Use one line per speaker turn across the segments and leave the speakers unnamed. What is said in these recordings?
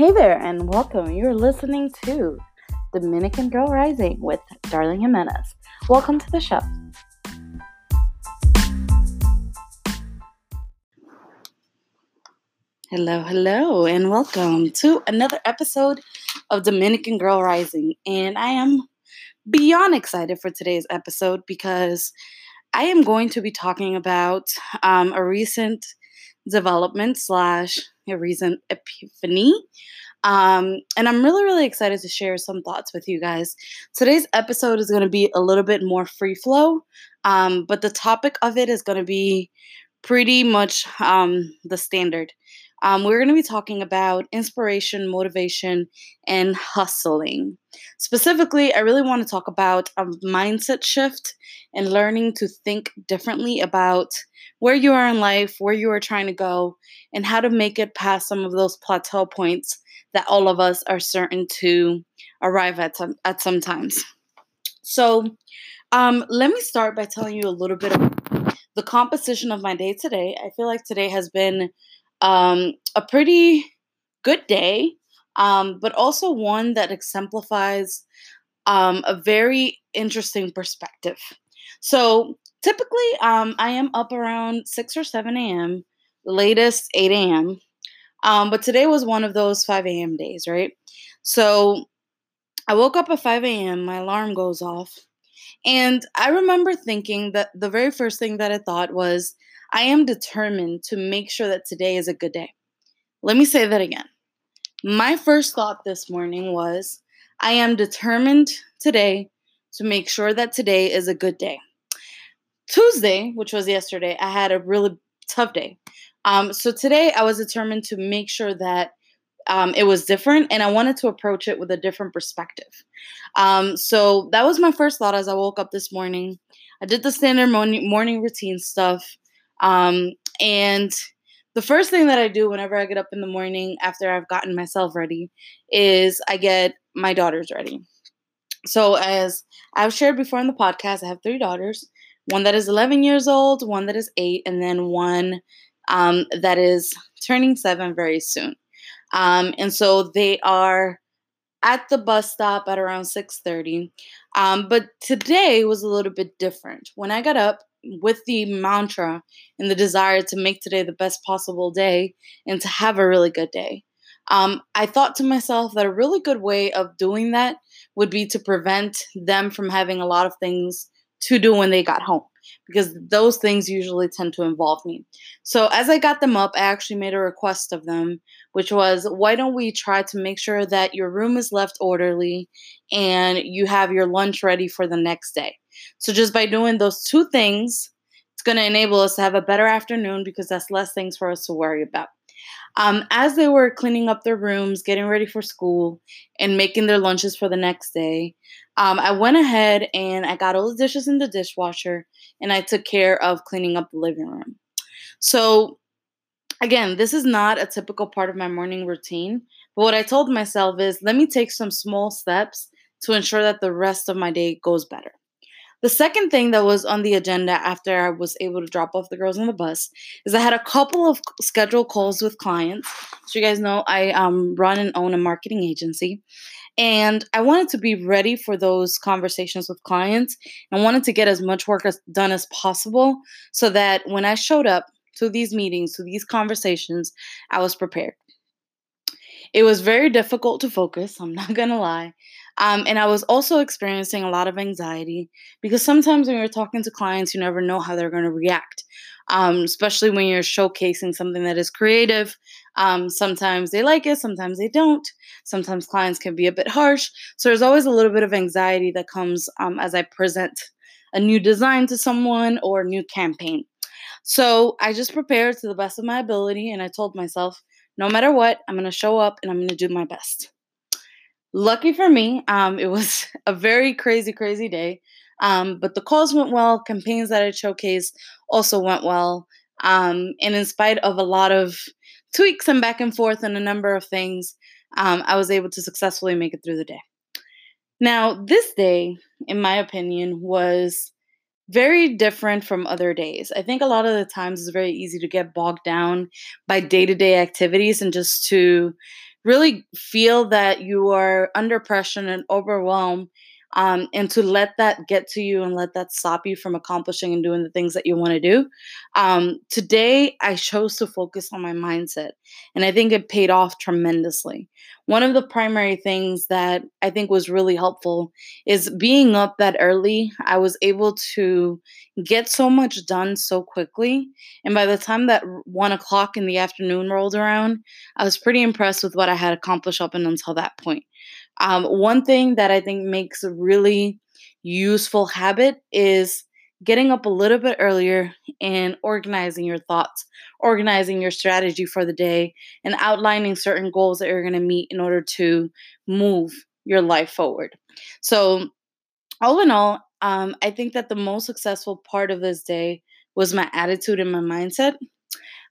Hey there, and welcome. You're listening to Dominican Girl Rising with Darling Jimenez. Welcome to the show. Hello, hello, and welcome to another episode of Dominican Girl Rising. And I am beyond excited for today's episode because I am going to be talking about um, a recent development slash a recent epiphany. Um, and I'm really, really excited to share some thoughts with you guys. Today's episode is going to be a little bit more free flow, um, but the topic of it is going to be pretty much um, the standard. Um, we're going to be talking about inspiration, motivation, and hustling. Specifically, I really want to talk about a mindset shift and learning to think differently about where you are in life, where you are trying to go, and how to make it past some of those plateau points that all of us are certain to arrive at some, at some times. So, um, let me start by telling you a little bit about the composition of my day today. I feel like today has been um, a pretty good day, um, but also one that exemplifies um, a very interesting perspective. So typically, um, I am up around 6 or 7 a.m., latest 8 a.m. Um, but today was one of those 5 a.m. days, right? So I woke up at 5 a.m., my alarm goes off. And I remember thinking that the very first thing that I thought was, I am determined to make sure that today is a good day. Let me say that again. My first thought this morning was I am determined today to make sure that today is a good day. Tuesday, which was yesterday, I had a really tough day. Um, so today I was determined to make sure that um, it was different and I wanted to approach it with a different perspective. Um, so that was my first thought as I woke up this morning. I did the standard morning, morning routine stuff. Um, and the first thing that I do whenever I get up in the morning after I've gotten myself ready is I get my daughters ready. So, as I've shared before in the podcast, I have three daughters one that is 11 years old, one that is eight, and then one um, that is turning seven very soon. Um, and so they are at the bus stop at around 6:30. Um, but today was a little bit different. When I got up, with the mantra and the desire to make today the best possible day and to have a really good day. Um, I thought to myself that a really good way of doing that would be to prevent them from having a lot of things to do when they got home because those things usually tend to involve me. So as I got them up, I actually made a request of them, which was why don't we try to make sure that your room is left orderly and you have your lunch ready for the next day. So just by doing those two things, it's going to enable us to have a better afternoon because that's less things for us to worry about. Um, as they were cleaning up their rooms, getting ready for school, and making their lunches for the next day, um, I went ahead and I got all the dishes in the dishwasher and I took care of cleaning up the living room. So, again, this is not a typical part of my morning routine, but what I told myself is let me take some small steps to ensure that the rest of my day goes better. The second thing that was on the agenda after I was able to drop off the girls on the bus is I had a couple of scheduled calls with clients. So you guys know I um, run and own a marketing agency. And I wanted to be ready for those conversations with clients and wanted to get as much work as, done as possible so that when I showed up to these meetings, to these conversations, I was prepared. It was very difficult to focus, I'm not gonna lie. Um, and I was also experiencing a lot of anxiety because sometimes when you're talking to clients, you never know how they're going to react, um, especially when you're showcasing something that is creative. Um, sometimes they like it, sometimes they don't. Sometimes clients can be a bit harsh. So there's always a little bit of anxiety that comes um, as I present a new design to someone or a new campaign. So I just prepared to the best of my ability and I told myself, no matter what, I'm going to show up and I'm going to do my best. Lucky for me, um, it was a very crazy, crazy day. Um, but the calls went well. Campaigns that I showcased also went well. Um, and in spite of a lot of tweaks and back and forth and a number of things, um, I was able to successfully make it through the day. Now, this day, in my opinion, was very different from other days. I think a lot of the times it's very easy to get bogged down by day to day activities and just to really feel that you are under pressure and overwhelmed um, and to let that get to you and let that stop you from accomplishing and doing the things that you want to do. Um, today, I chose to focus on my mindset, and I think it paid off tremendously. One of the primary things that I think was really helpful is being up that early. I was able to get so much done so quickly. And by the time that one o'clock in the afternoon rolled around, I was pretty impressed with what I had accomplished up until that point. Um, one thing that I think makes a really useful habit is getting up a little bit earlier and organizing your thoughts, organizing your strategy for the day, and outlining certain goals that you're going to meet in order to move your life forward. So, all in all, um, I think that the most successful part of this day was my attitude and my mindset.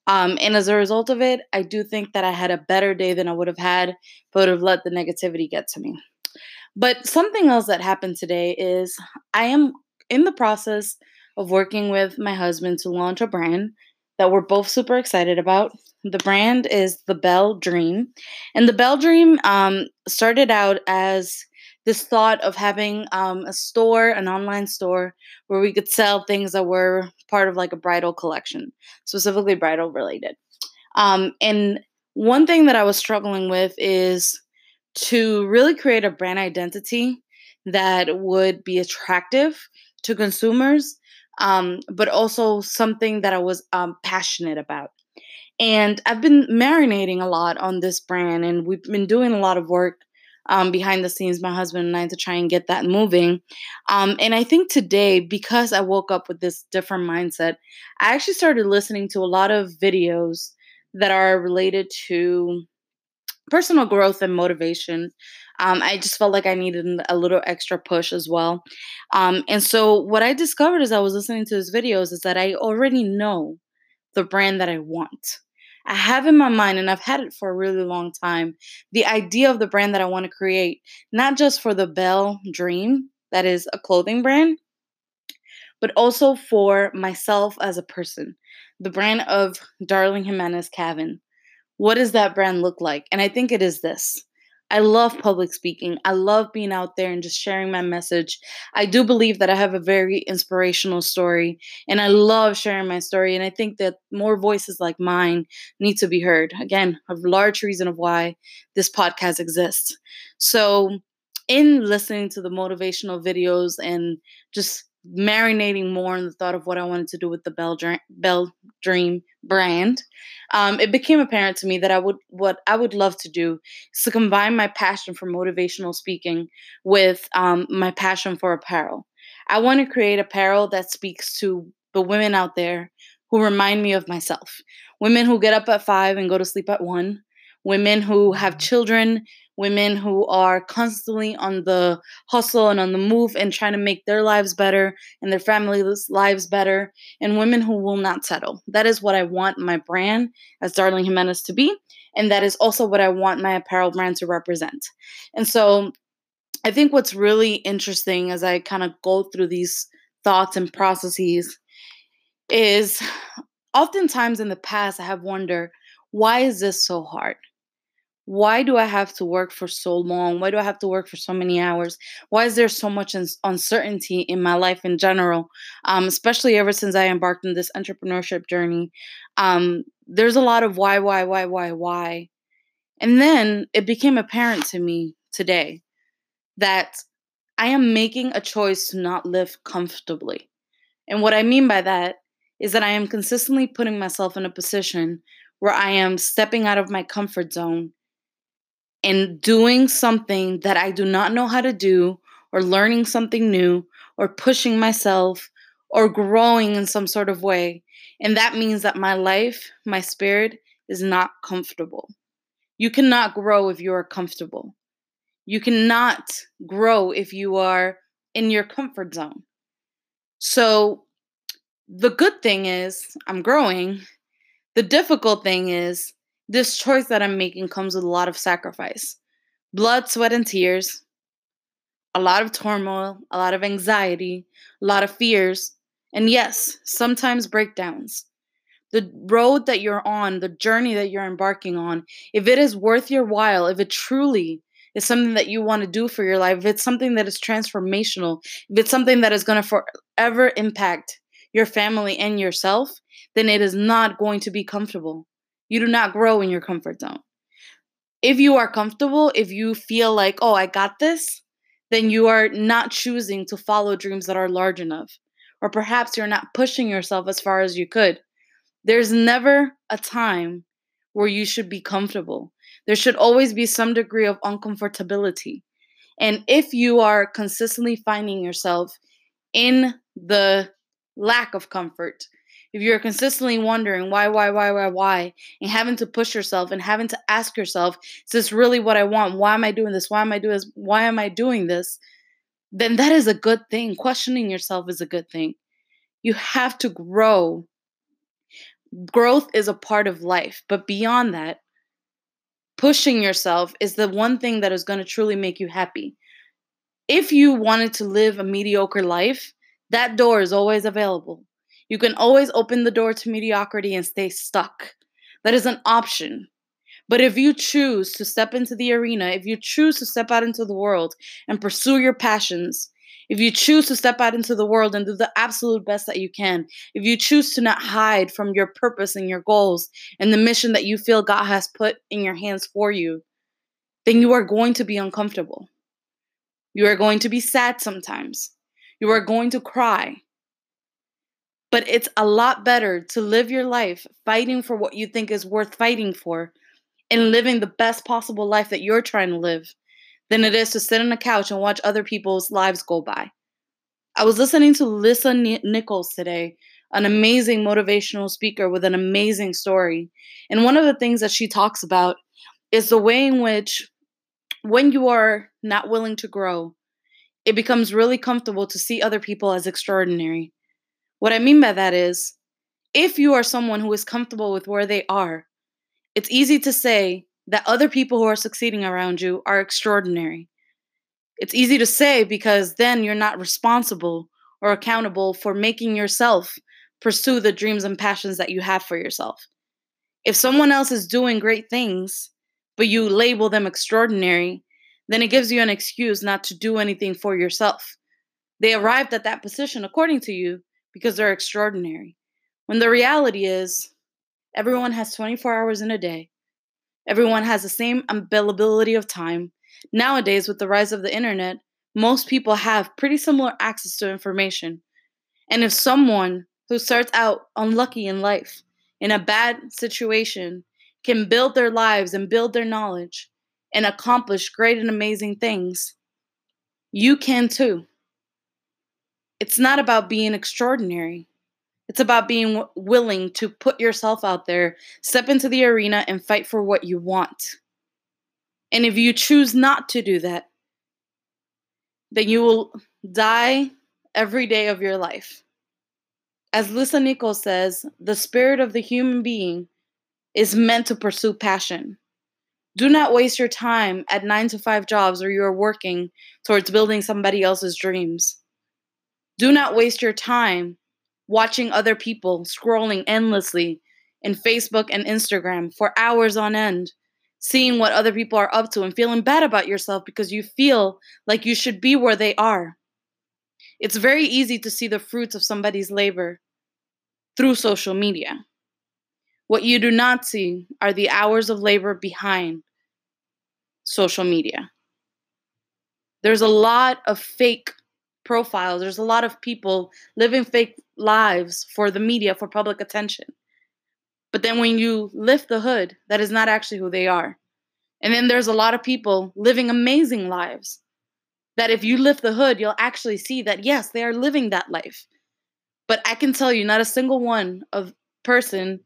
Um, and as a result of it, I do think that I had a better day than I would have had if I would have let the negativity get to me. But something else that happened today is I am in the process of working with my husband to launch a brand that we're both super excited about. The brand is the Bell Dream. And the Bell Dream um, started out as this thought of having um, a store, an online store, where we could sell things that were part of like a bridal collection, specifically bridal related. Um, and one thing that I was struggling with is to really create a brand identity that would be attractive to consumers, um, but also something that I was um, passionate about. And I've been marinating a lot on this brand, and we've been doing a lot of work um, behind the scenes, my husband and I, to try and get that moving. Um, and I think today, because I woke up with this different mindset, I actually started listening to a lot of videos that are related to personal growth and motivation. Um, I just felt like I needed a little extra push as well. Um, and so, what I discovered as I was listening to these videos is that I already know the brand that I want. I have in my mind, and I've had it for a really long time, the idea of the brand that I want to create, not just for the Bell Dream, that is a clothing brand, but also for myself as a person. The brand of Darling Jimenez Cavan. What does that brand look like? And I think it is this I love public speaking. I love being out there and just sharing my message. I do believe that I have a very inspirational story and I love sharing my story. And I think that more voices like mine need to be heard. Again, a large reason of why this podcast exists. So, in listening to the motivational videos and just marinating more in the thought of what I wanted to do with the Belle Dream, Belle Dream brand, um, it became apparent to me that I would what I would love to do is to combine my passion for motivational speaking with um, my passion for apparel. I want to create apparel that speaks to the women out there who remind me of myself. Women who get up at five and go to sleep at one. Women who have children women who are constantly on the hustle and on the move and trying to make their lives better and their families' lives better, and women who will not settle. That is what I want my brand as Darling Jimenez to be, and that is also what I want my apparel brand to represent. And so I think what's really interesting as I kind of go through these thoughts and processes is oftentimes in the past I have wondered why is this so hard? Why do I have to work for so long? Why do I have to work for so many hours? Why is there so much uncertainty in my life in general? Um, especially ever since I embarked on this entrepreneurship journey. Um, there's a lot of why, why, why, why, why. And then it became apparent to me today that I am making a choice to not live comfortably. And what I mean by that is that I am consistently putting myself in a position where I am stepping out of my comfort zone and doing something that I do not know how to do, or learning something new, or pushing myself, or growing in some sort of way. And that means that my life, my spirit, is not comfortable. You cannot grow if you are comfortable. You cannot grow if you are in your comfort zone. So, the good thing is I'm growing. The difficult thing is this choice that I'm making comes with a lot of sacrifice blood, sweat, and tears, a lot of turmoil, a lot of anxiety, a lot of fears, and yes, sometimes breakdowns. the road that you're on, the journey that you're embarking on, if it is worth your while, if it truly is something that you want to do for your life, if it's something that is transformational, if it's something that is going to forever impact your family and yourself, then it is not going to be comfortable. You do not grow in your comfort zone. If you are comfortable, if you feel like, oh, I got this, then you are not choosing to follow dreams that are large enough. Or perhaps you're not pushing yourself as far as you could. There's never a time where you should be comfortable. There should always be some degree of uncomfortability. And if you are consistently finding yourself in the lack of comfort, if you're consistently wondering why, why, why, why, why, and having to push yourself and having to ask yourself, is this really what I want? Why am I doing this? Why am I doing this? Why am I doing this? Then that is a good thing. Questioning yourself is a good thing. You have to grow. Growth is a part of life, but beyond that, pushing yourself is the one thing that is going to truly make you happy. If you wanted to live a mediocre life, that door is always available. You can always open the door to mediocrity and stay stuck. That is an option. But if you choose to step into the arena, if you choose to step out into the world and pursue your passions, if you choose to step out into the world and do the absolute best that you can, if you choose to not hide from your purpose and your goals and the mission that you feel God has put in your hands for you, then you are going to be uncomfortable. You are going to be sad sometimes. You are going to cry. But it's a lot better to live your life fighting for what you think is worth fighting for and living the best possible life that you're trying to live than it is to sit on a couch and watch other people's lives go by. I was listening to Lisa Nichols today, an amazing motivational speaker with an amazing story. And one of the things that she talks about is the way in which, when you are not willing to grow, it becomes really comfortable to see other people as extraordinary. What I mean by that is, if you are someone who is comfortable with where they are, it's easy to say that other people who are succeeding around you are extraordinary. It's easy to say because then you're not responsible or accountable for making yourself pursue the dreams and passions that you have for yourself. If someone else is doing great things, but you label them extraordinary, then it gives you an excuse not to do anything for yourself. They arrived at that position, according to you, because they're extraordinary. When the reality is, everyone has 24 hours in a day, everyone has the same availability of time. Nowadays, with the rise of the internet, most people have pretty similar access to information. And if someone who starts out unlucky in life, in a bad situation, can build their lives and build their knowledge and accomplish great and amazing things, you can too it's not about being extraordinary. It's about being w- willing to put yourself out there, step into the arena, and fight for what you want. And if you choose not to do that, then you will die every day of your life. As Lisa Nichols says, the spirit of the human being is meant to pursue passion. Do not waste your time at nine to five jobs where you are working towards building somebody else's dreams. Do not waste your time watching other people scrolling endlessly in Facebook and Instagram for hours on end, seeing what other people are up to and feeling bad about yourself because you feel like you should be where they are. It's very easy to see the fruits of somebody's labor through social media. What you do not see are the hours of labor behind social media. There's a lot of fake profiles. There's a lot of people living fake lives for the media, for public attention. But then when you lift the hood, that is not actually who they are. And then there's a lot of people living amazing lives that if you lift the hood, you'll actually see that yes, they are living that life. But I can tell you, not a single one of person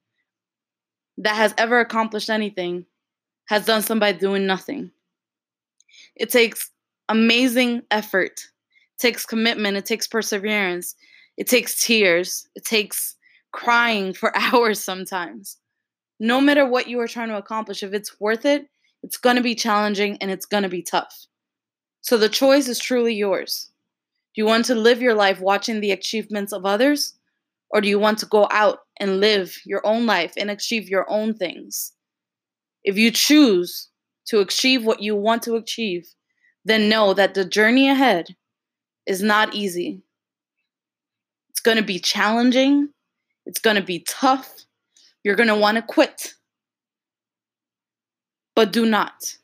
that has ever accomplished anything has done somebody doing nothing. It takes amazing effort takes commitment, it takes perseverance, it takes tears, it takes crying for hours sometimes. No matter what you are trying to accomplish, if it's worth it, it's going to be challenging and it's going to be tough. So the choice is truly yours. Do you want to live your life watching the achievements of others? Or do you want to go out and live your own life and achieve your own things. If you choose to achieve what you want to achieve, then know that the journey ahead is not easy. It's going to be challenging, it's going to be tough. You're going to want to quit. But do not.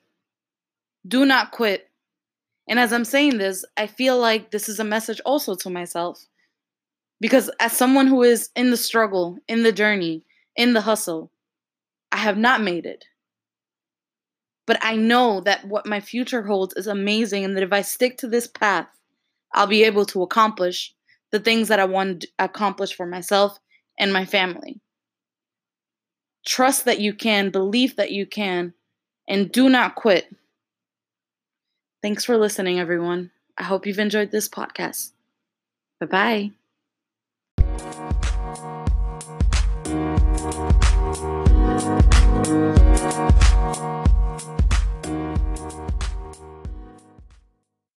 Do not quit. And as I'm saying this, I feel like this is a message also to myself. Because as someone who is in the struggle, in the journey, in the hustle, I have not made it. But I know that what my future holds is amazing and that if I stick to this path, I'll be able to accomplish the things that I want to accomplish for myself and my family. Trust that you can, believe that you can, and do not quit. Thanks for listening, everyone. I hope you've enjoyed this podcast. Bye bye.